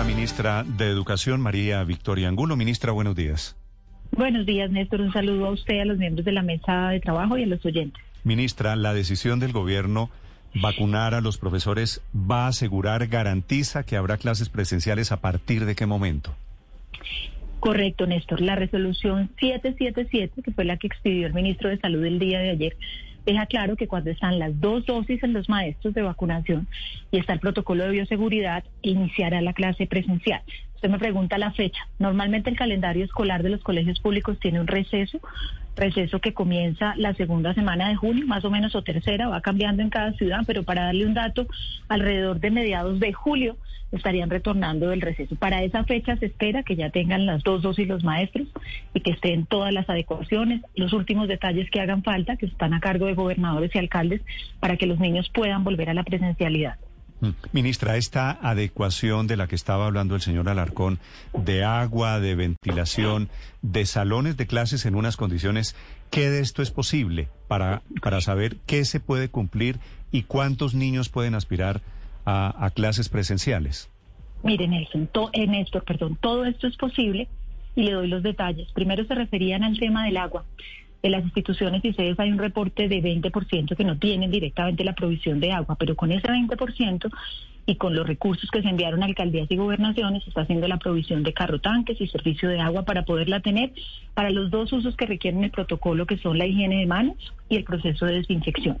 Señora ministra de Educación, María Victoria Angulo. Ministra, buenos días. Buenos días, Néstor. Un saludo a usted, a los miembros de la mesa de trabajo y a los oyentes. Ministra, la decisión del gobierno vacunar a los profesores va a asegurar, garantiza que habrá clases presenciales a partir de qué momento? Correcto, Néstor. La resolución 777, que fue la que expidió el ministro de Salud el día de ayer, deja claro que cuando están las dos dosis en los maestros de vacunación y está el protocolo de bioseguridad, iniciará la clase presencial. Usted me pregunta la fecha. Normalmente el calendario escolar de los colegios públicos tiene un receso, receso que comienza la segunda semana de junio, más o menos o tercera, va cambiando en cada ciudad, pero para darle un dato, alrededor de mediados de julio estarían retornando del receso. Para esa fecha se espera que ya tengan las dos dosis los maestros y que estén todas las adecuaciones, los últimos detalles que hagan falta, que están a cargo de gobernadores y alcaldes, para que los niños puedan volver a la presencialidad. Mm. Ministra, esta adecuación de la que estaba hablando el señor Alarcón, de agua, de ventilación, de salones de clases en unas condiciones, ¿qué de esto es posible para, para saber qué se puede cumplir y cuántos niños pueden aspirar a, clases presenciales? Miren, Nelson, eh, Néstor, perdón, todo esto es posible y le doy los detalles. Primero se referían al tema del agua en las instituciones y sedes hay un reporte de 20% que no tienen directamente la provisión de agua, pero con ese 20% y con los recursos que se enviaron a alcaldías y gobernaciones, se está haciendo la provisión de carro tanques y servicio de agua para poderla tener para los dos usos que requieren el protocolo, que son la higiene de manos y el proceso de desinfección.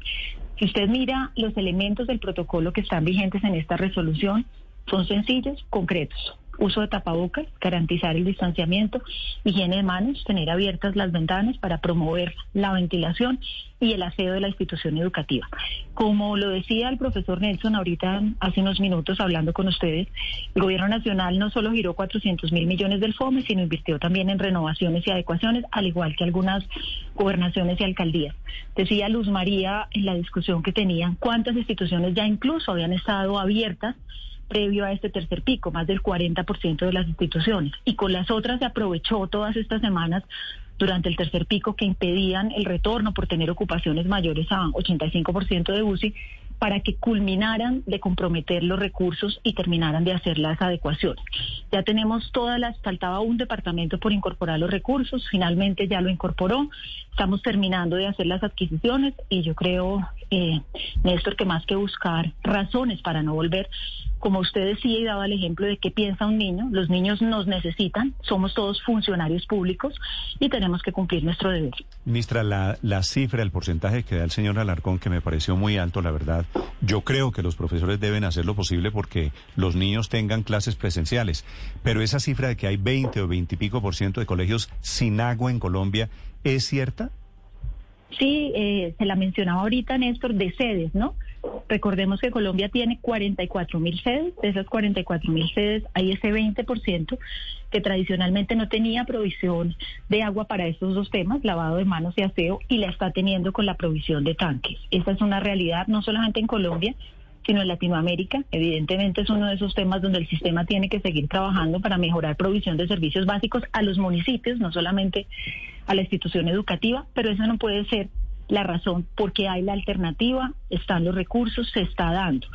Si usted mira los elementos del protocolo que están vigentes en esta resolución, son sencillos, concretos uso de tapabocas, garantizar el distanciamiento, higiene de manos, tener abiertas las ventanas para promover la ventilación y el aseo de la institución educativa. Como lo decía el profesor Nelson ahorita hace unos minutos hablando con ustedes, el gobierno nacional no solo giró 400 mil millones del FOME, sino invirtió también en renovaciones y adecuaciones, al igual que algunas gobernaciones y alcaldías. Decía Luz María en la discusión que tenían cuántas instituciones ya incluso habían estado abiertas previo a este tercer pico, más del 40% de las instituciones. Y con las otras se aprovechó todas estas semanas durante el tercer pico que impedían el retorno por tener ocupaciones mayores a 85% de UCI para que culminaran de comprometer los recursos y terminaran de hacer las adecuaciones. Ya tenemos todas las, faltaba un departamento por incorporar los recursos, finalmente ya lo incorporó, estamos terminando de hacer las adquisiciones y yo creo, eh, Néstor, que más que buscar razones para no volver, como usted decía y daba el ejemplo de qué piensa un niño, los niños nos necesitan, somos todos funcionarios públicos y tenemos que cumplir nuestro deber. Ministra, la, la cifra, el porcentaje que da el señor Alarcón, que me pareció muy alto, la verdad, yo creo que los profesores deben hacer lo posible porque los niños tengan clases presenciales, pero esa cifra de que hay 20 o 20 y pico por ciento de colegios sin agua en Colombia, ¿es cierta? Sí, eh, se la mencionaba ahorita, Néstor, de sedes, ¿no? Recordemos que Colombia tiene 44 mil sedes, de esas 44 mil sedes hay ese 20% que tradicionalmente no tenía provisión de agua para estos dos temas, lavado de manos y aseo, y la está teniendo con la provisión de tanques. Esa es una realidad no solamente en Colombia, sino en Latinoamérica. Evidentemente es uno de esos temas donde el sistema tiene que seguir trabajando para mejorar provisión de servicios básicos a los municipios, no solamente a la institución educativa, pero eso no puede ser la razón porque hay la alternativa, están los recursos, se está dando.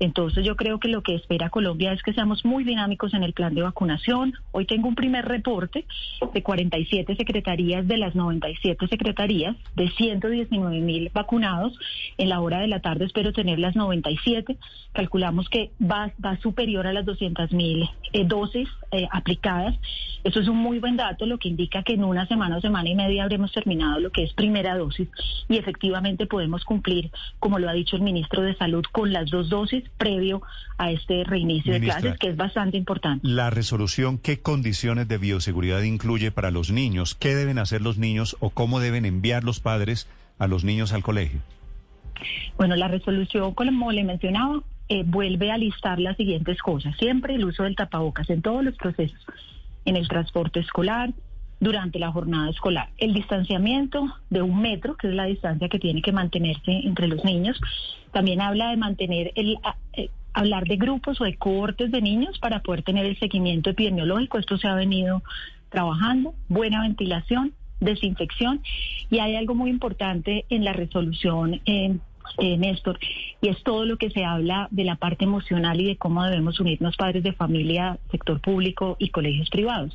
Entonces yo creo que lo que espera Colombia es que seamos muy dinámicos en el plan de vacunación. Hoy tengo un primer reporte de 47 secretarías de las 97 secretarías de 119 mil vacunados. En la hora de la tarde espero tener las 97. Calculamos que va, va superior a las 200 mil eh, dosis eh, aplicadas. Eso es un muy buen dato, lo que indica que en una semana o semana y media habremos terminado lo que es primera dosis y efectivamente podemos cumplir, como lo ha dicho el ministro de Salud, con las dos dosis previo a este reinicio de clases, que es bastante importante. La resolución, ¿qué condiciones de bioseguridad incluye para los niños? ¿Qué deben hacer los niños o cómo deben enviar los padres a los niños al colegio? Bueno, la resolución, como le mencionaba, eh, vuelve a listar las siguientes cosas. Siempre el uso del tapabocas en todos los procesos, en el transporte escolar, durante la jornada escolar. El distanciamiento de un metro, que es la distancia que tiene que mantenerse entre los niños. También habla de mantener el... Eh, hablar de grupos o de cohortes de niños para poder tener el seguimiento epidemiológico. Esto se ha venido trabajando. Buena ventilación, desinfección. Y hay algo muy importante en la resolución. Eh, eh, Néstor, y es todo lo que se habla de la parte emocional y de cómo debemos unirnos padres de familia, sector público y colegios privados.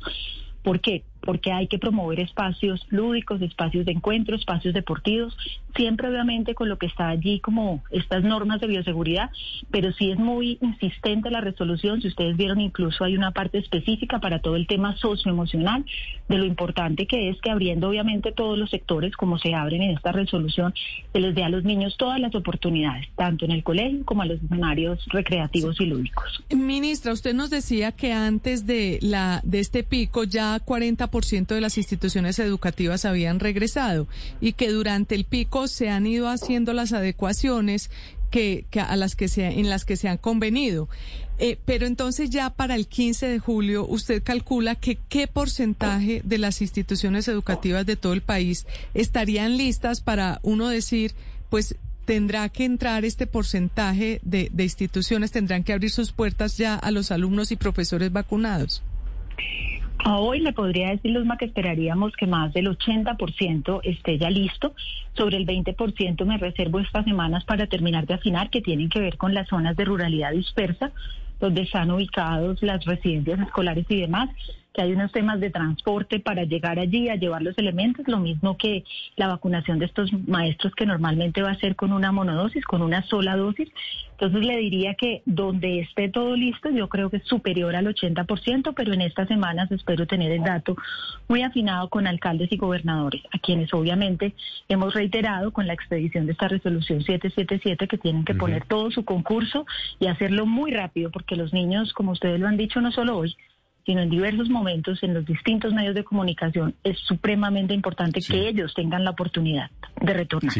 ¿Por qué? Porque hay que promover espacios lúdicos, espacios de encuentro, espacios deportivos, siempre obviamente con lo que está allí como estas normas de bioseguridad, pero sí es muy insistente la resolución, si ustedes vieron incluso hay una parte específica para todo el tema socioemocional, de lo importante que es que abriendo obviamente todos los sectores como se abren en esta resolución, se les dé a los niños todas las oportunidades, tanto en el colegio como a los escenarios recreativos y lúdicos. Ministra, usted nos decía que antes de la de este pico ya 40% de las instituciones educativas habían regresado y que durante el pico se han ido haciendo las adecuaciones que, a las que se, en las que se han convenido. Eh, pero entonces ya para el 15 de julio, usted calcula que qué porcentaje de las instituciones educativas de todo el país estarían listas para uno decir, pues tendrá que entrar este porcentaje de, de instituciones, tendrán que abrir sus puertas ya a los alumnos y profesores vacunados. Hoy le podría decir, Luzma, que esperaríamos que más del 80% esté ya listo. Sobre el 20% me reservo estas semanas para terminar de afinar, que tienen que ver con las zonas de ruralidad dispersa, donde están ubicados las residencias escolares y demás que hay unos temas de transporte para llegar allí a llevar los elementos, lo mismo que la vacunación de estos maestros que normalmente va a ser con una monodosis, con una sola dosis. Entonces le diría que donde esté todo listo, yo creo que es superior al 80%, pero en estas semanas espero tener el dato muy afinado con alcaldes y gobernadores, a quienes obviamente hemos reiterado con la expedición de esta resolución 777 que tienen que poner todo su concurso y hacerlo muy rápido, porque los niños, como ustedes lo han dicho, no solo hoy, sino en diversos momentos en los distintos medios de comunicación, es supremamente importante que ellos tengan la oportunidad de retornar.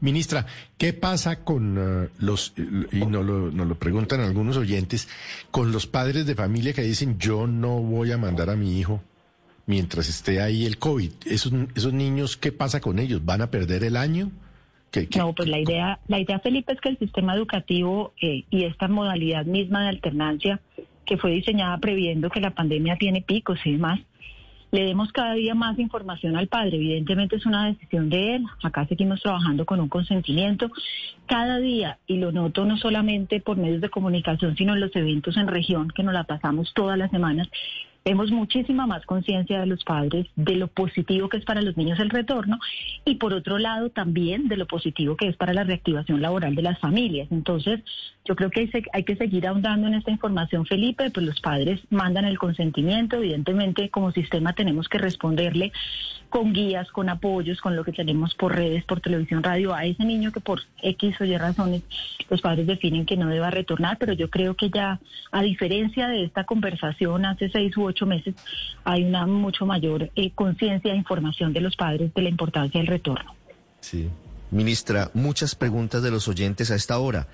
Ministra, ¿qué pasa con uh, los, y nos lo, nos lo preguntan algunos oyentes, con los padres de familia que dicen yo no voy a mandar a mi hijo mientras esté ahí el COVID? ¿Esos, esos niños qué pasa con ellos? ¿Van a perder el año? No, pues la idea, la idea, Felipe, es que el sistema educativo eh, y esta modalidad misma de alternancia que fue diseñada previendo que la pandemia tiene picos y demás, le demos cada día más información al padre. Evidentemente es una decisión de él. Acá seguimos trabajando con un consentimiento. Cada día, y lo noto no solamente por medios de comunicación, sino en los eventos en región, que nos la pasamos todas las semanas, Vemos muchísima más conciencia de los padres de lo positivo que es para los niños el retorno y por otro lado también de lo positivo que es para la reactivación laboral de las familias. Entonces, yo creo que hay, que seguir ahondando en esta información, Felipe, pues los padres mandan el consentimiento, evidentemente como sistema tenemos que responderle con guías, con apoyos, con lo que tenemos por redes, por televisión, radio, a ese niño que por X o Y razones los padres definen que no deba retornar, pero yo creo que ya, a diferencia de esta conversación hace seis u ocho meses, hay una mucho mayor eh, conciencia e información de los padres de la importancia del retorno. Sí. Ministra, muchas preguntas de los oyentes a esta hora.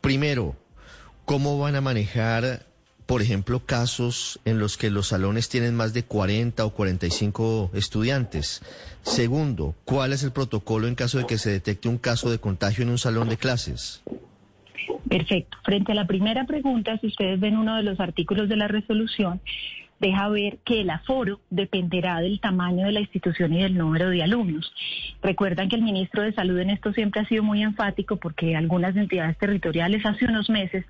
Primero, ¿cómo van a manejar por ejemplo, casos en los que los salones tienen más de 40 o 45 estudiantes? Segundo, ¿cuál es el protocolo en caso de que se detecte un caso de contagio en un salón de clases? Perfecto. Frente a la primera pregunta, si ustedes ven uno de los artículos de la resolución, deja ver que el aforo dependerá del tamaño de la institución y del número de alumnos. Recuerdan que el ministro de Salud en esto siempre ha sido muy enfático porque algunas entidades territoriales hace unos meses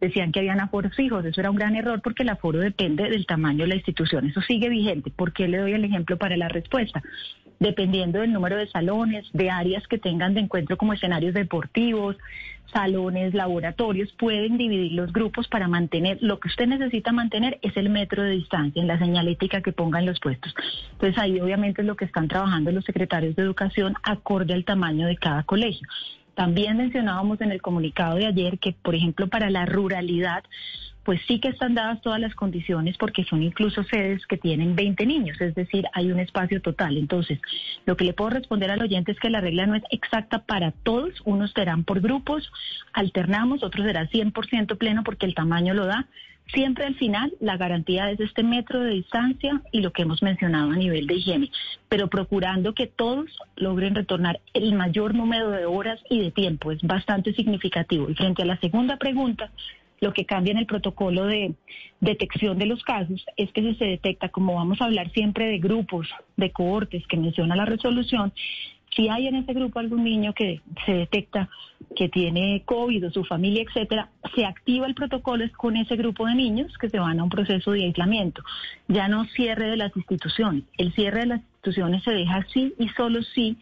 decían que habían aforos fijos. Eso era un gran error porque el aforo depende del tamaño de la institución. Eso sigue vigente. ¿Por qué le doy el ejemplo para la respuesta? Dependiendo del número de salones, de áreas que tengan de encuentro como escenarios deportivos, salones, laboratorios, pueden dividir los grupos para mantener, lo que usted necesita mantener es el metro de distancia en la señalética que pongan los puestos. Entonces ahí obviamente es lo que están trabajando los secretarios de educación acorde al tamaño de cada colegio. También mencionábamos en el comunicado de ayer que, por ejemplo, para la ruralidad, pues sí que están dadas todas las condiciones porque son incluso sedes que tienen 20 niños, es decir, hay un espacio total. Entonces, lo que le puedo responder al oyente es que la regla no es exacta para todos, unos serán por grupos, alternamos, otros será 100% pleno porque el tamaño lo da. Siempre al final la garantía es este metro de distancia y lo que hemos mencionado a nivel de higiene, pero procurando que todos logren retornar el mayor número de horas y de tiempo. Es bastante significativo. Y frente a la segunda pregunta, lo que cambia en el protocolo de detección de los casos es que si se detecta, como vamos a hablar siempre de grupos, de cohortes que menciona la resolución, si hay en ese grupo algún niño que se detecta que tiene COVID o su familia, etcétera, se activa el protocolo con ese grupo de niños que se van a un proceso de aislamiento. Ya no cierre de las instituciones. El cierre de las instituciones se deja así y solo si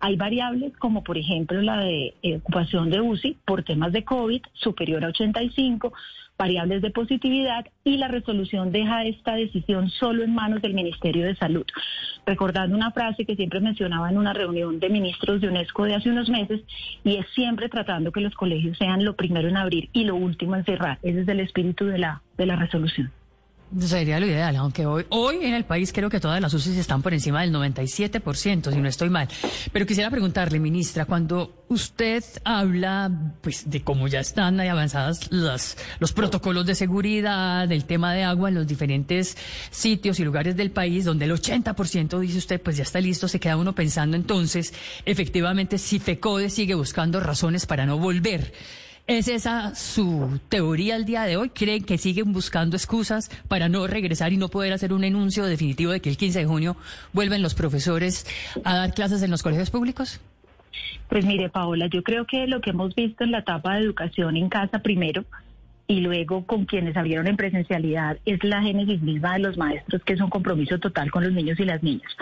hay variables como por ejemplo la de eh, ocupación de UCI por temas de COVID superior a 85, variables de positividad y la resolución deja esta decisión solo en manos del Ministerio de Salud. Recordando una frase que siempre mencionaba en una reunión de ministros de UNESCO de hace unos meses y es siempre tratando que los colegios sean lo primero en abrir y lo último en cerrar. Ese es el espíritu de la, de la resolución. Sería lo ideal, aunque hoy, hoy en el país creo que todas las UCI están por encima del 97%, si no estoy mal. Pero quisiera preguntarle, ministra, cuando usted habla pues de cómo ya están avanzadas las, los protocolos de seguridad, del tema de agua en los diferentes sitios y lugares del país, donde el 80% dice usted pues ya está listo, se queda uno pensando entonces, efectivamente, si FECODE sigue buscando razones para no volver. ¿Es esa su teoría al día de hoy? ¿Creen que siguen buscando excusas para no regresar y no poder hacer un enuncio definitivo de que el 15 de junio vuelven los profesores a dar clases en los colegios públicos? Pues mire, Paola, yo creo que lo que hemos visto en la etapa de educación en casa primero y luego con quienes abrieron en presencialidad es la génesis misma de los maestros, que es un compromiso total con los niños y las niñas.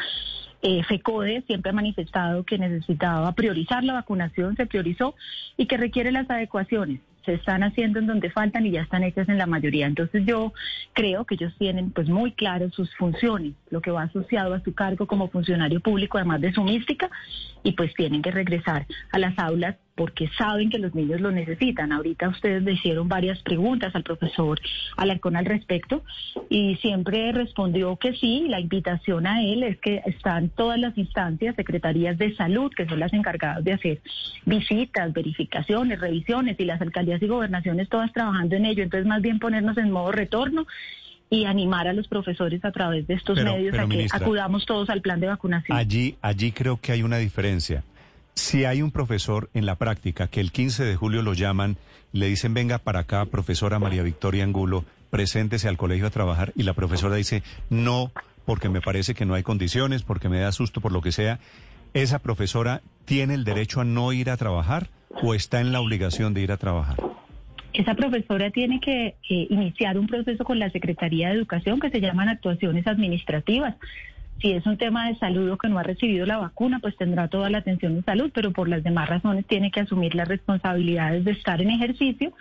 Eh, FECODE siempre ha manifestado que necesitaba priorizar la vacunación, se priorizó y que requiere las adecuaciones se están haciendo en donde faltan y ya están hechas en la mayoría. Entonces yo creo que ellos tienen pues muy claro sus funciones, lo que va asociado a su cargo como funcionario público, además de su mística, y pues tienen que regresar a las aulas porque saben que los niños lo necesitan. Ahorita ustedes le hicieron varias preguntas al profesor Alarcón al respecto y siempre respondió que sí. La invitación a él es que están todas las instancias, secretarías de salud, que son las encargadas de hacer visitas, verificaciones, revisiones y las alcaldías y gobernaciones todas trabajando en ello. Entonces, más bien ponernos en modo retorno y animar a los profesores a través de estos medios a que acudamos todos al plan de vacunación. Allí, allí creo que hay una diferencia. Si hay un profesor en la práctica que el 15 de julio lo llaman, le dicen venga para acá, profesora María Victoria Angulo, preséntese al colegio a trabajar y la profesora dice no, porque me parece que no hay condiciones, porque me da susto por lo que sea, ¿esa profesora tiene el derecho a no ir a trabajar o está en la obligación de ir a trabajar? Esa profesora tiene que iniciar un proceso con la Secretaría de Educación que se llaman actuaciones administrativas si es un tema de salud o que no ha recibido la vacuna, pues tendrá toda la atención de salud, pero por las demás razones tiene que asumir las responsabilidades de estar en ejercicio.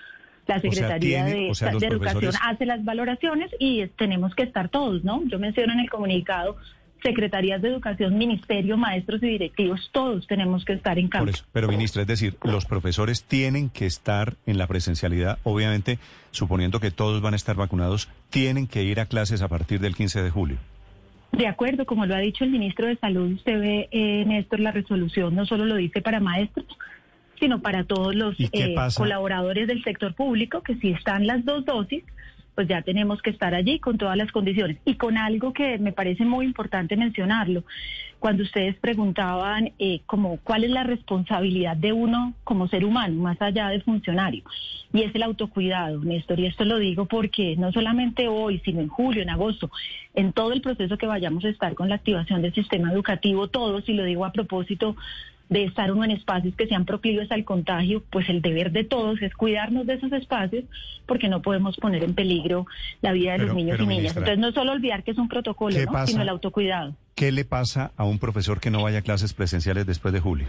La Secretaría de, Educación hace las valoraciones y tenemos que estar todos, ¿no? Yo menciono en el comunicado secretarías de educación, ministerio, maestros y directivos, todos tenemos que estar en campo. pero ministra, es decir, los profesores tienen que estar en la presencialidad, obviamente, suponiendo que todos van a estar vacunados, tienen que ir a clases a partir del 15 de julio. De acuerdo, como lo ha dicho el ministro de Salud, usted ve, eh, Néstor, la resolución no solo lo dice para maestros, sino para todos los eh, colaboradores del sector público, que si están las dos dosis, pues ya tenemos que estar allí con todas las condiciones. Y con algo que me parece muy importante mencionarlo, cuando ustedes preguntaban eh, como cuál es la responsabilidad de uno como ser humano, más allá de funcionario, y es el autocuidado, Néstor, y esto lo digo porque no solamente hoy, sino en julio, en agosto, en todo el proceso que vayamos a estar con la activación del sistema educativo, todos, y lo digo a propósito de estar uno en espacios que sean proclives al contagio, pues el deber de todos es cuidarnos de esos espacios porque no podemos poner en peligro la vida de los niños y niñas. Entonces no solo olvidar que es un protocolo, sino el autocuidado. ¿Qué le pasa a un profesor que no vaya a clases presenciales después de julio?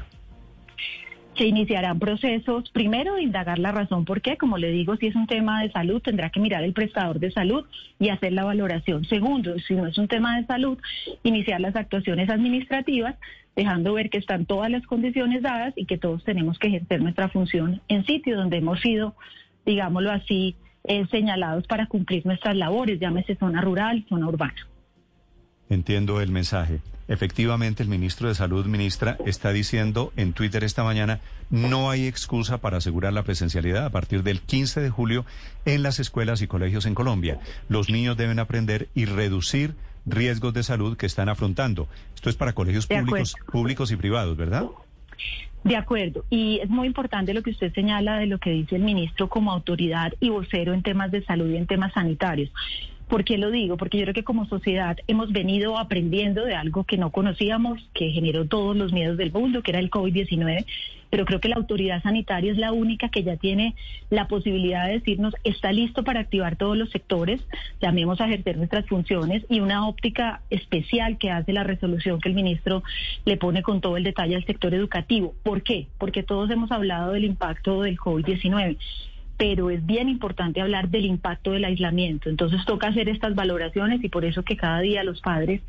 Se iniciarán procesos, primero, de indagar la razón por qué, como le digo, si es un tema de salud, tendrá que mirar el prestador de salud y hacer la valoración. Segundo, si no es un tema de salud, iniciar las actuaciones administrativas, dejando ver que están todas las condiciones dadas y que todos tenemos que ejercer nuestra función en sitio donde hemos sido, digámoslo así, eh, señalados para cumplir nuestras labores, llámese zona rural, zona urbana. Entiendo el mensaje. Efectivamente, el ministro de Salud, ministra, está diciendo en Twitter esta mañana, no hay excusa para asegurar la presencialidad a partir del 15 de julio en las escuelas y colegios en Colombia. Los niños deben aprender y reducir riesgos de salud que están afrontando. Esto es para colegios públicos, públicos y privados, ¿verdad? De acuerdo. Y es muy importante lo que usted señala de lo que dice el ministro como autoridad y vocero en temas de salud y en temas sanitarios. ¿Por qué lo digo? Porque yo creo que como sociedad hemos venido aprendiendo de algo que no conocíamos, que generó todos los miedos del mundo, que era el COVID-19, pero creo que la autoridad sanitaria es la única que ya tiene la posibilidad de decirnos está listo para activar todos los sectores, llamemos a ejercer nuestras funciones y una óptica especial que hace la resolución que el ministro le pone con todo el detalle al sector educativo. ¿Por qué? Porque todos hemos hablado del impacto del COVID-19 pero es bien importante hablar del impacto del aislamiento. Entonces toca hacer estas valoraciones y por eso que cada día los padres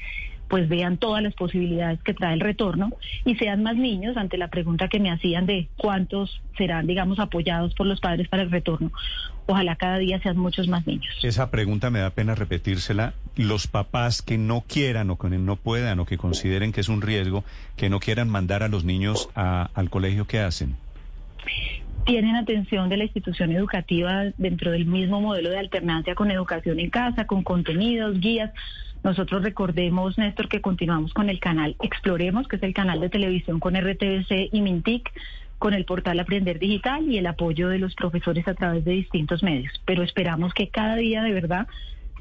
pues vean todas las posibilidades que trae el retorno y sean más niños ante la pregunta que me hacían de cuántos serán, digamos, apoyados por los padres para el retorno. Ojalá cada día sean muchos más niños. Esa pregunta me da pena repetírsela. Los papás que no quieran o que no puedan o que consideren que es un riesgo, que no quieran mandar a los niños al colegio, ¿qué hacen? Tienen atención de la institución educativa dentro del mismo modelo de alternancia con educación en casa, con contenidos, guías. Nosotros recordemos, Néstor, que continuamos con el canal Exploremos, que es el canal de televisión con RTBC y Mintic, con el portal Aprender Digital y el apoyo de los profesores a través de distintos medios. Pero esperamos que cada día de verdad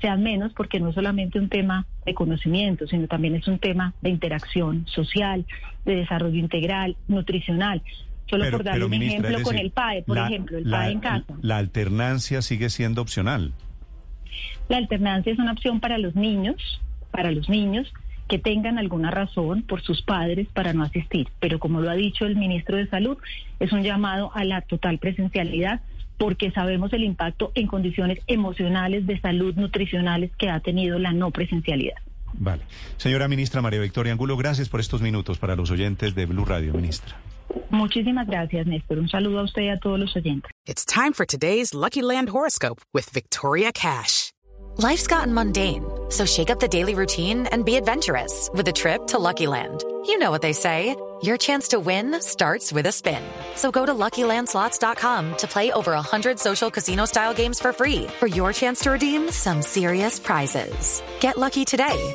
sean menos porque no es solamente un tema de conocimiento, sino también es un tema de interacción social, de desarrollo integral, nutricional. Solo por darle un ejemplo con el PAE, por ejemplo, el PAE en casa. La alternancia sigue siendo opcional. La alternancia es una opción para los niños, para los niños que tengan alguna razón por sus padres para no asistir. Pero como lo ha dicho el ministro de Salud, es un llamado a la total presencialidad porque sabemos el impacto en condiciones emocionales, de salud, nutricionales que ha tenido la no presencialidad. Vale. Señora ministra María Victoria Angulo, gracias por estos minutos para los oyentes de Blue Radio, ministra. Muchísimas gracias, Néstor. Un saludo a usted y a todos los oyentes. It's time for today's Lucky Land horoscope with Victoria Cash. Life's gotten mundane, so shake up the daily routine and be adventurous with a trip to Lucky Land. You know what they say. Your chance to win starts with a spin. So go to LuckyLandSlots.com to play over 100 social casino-style games for free for your chance to redeem some serious prizes. Get lucky today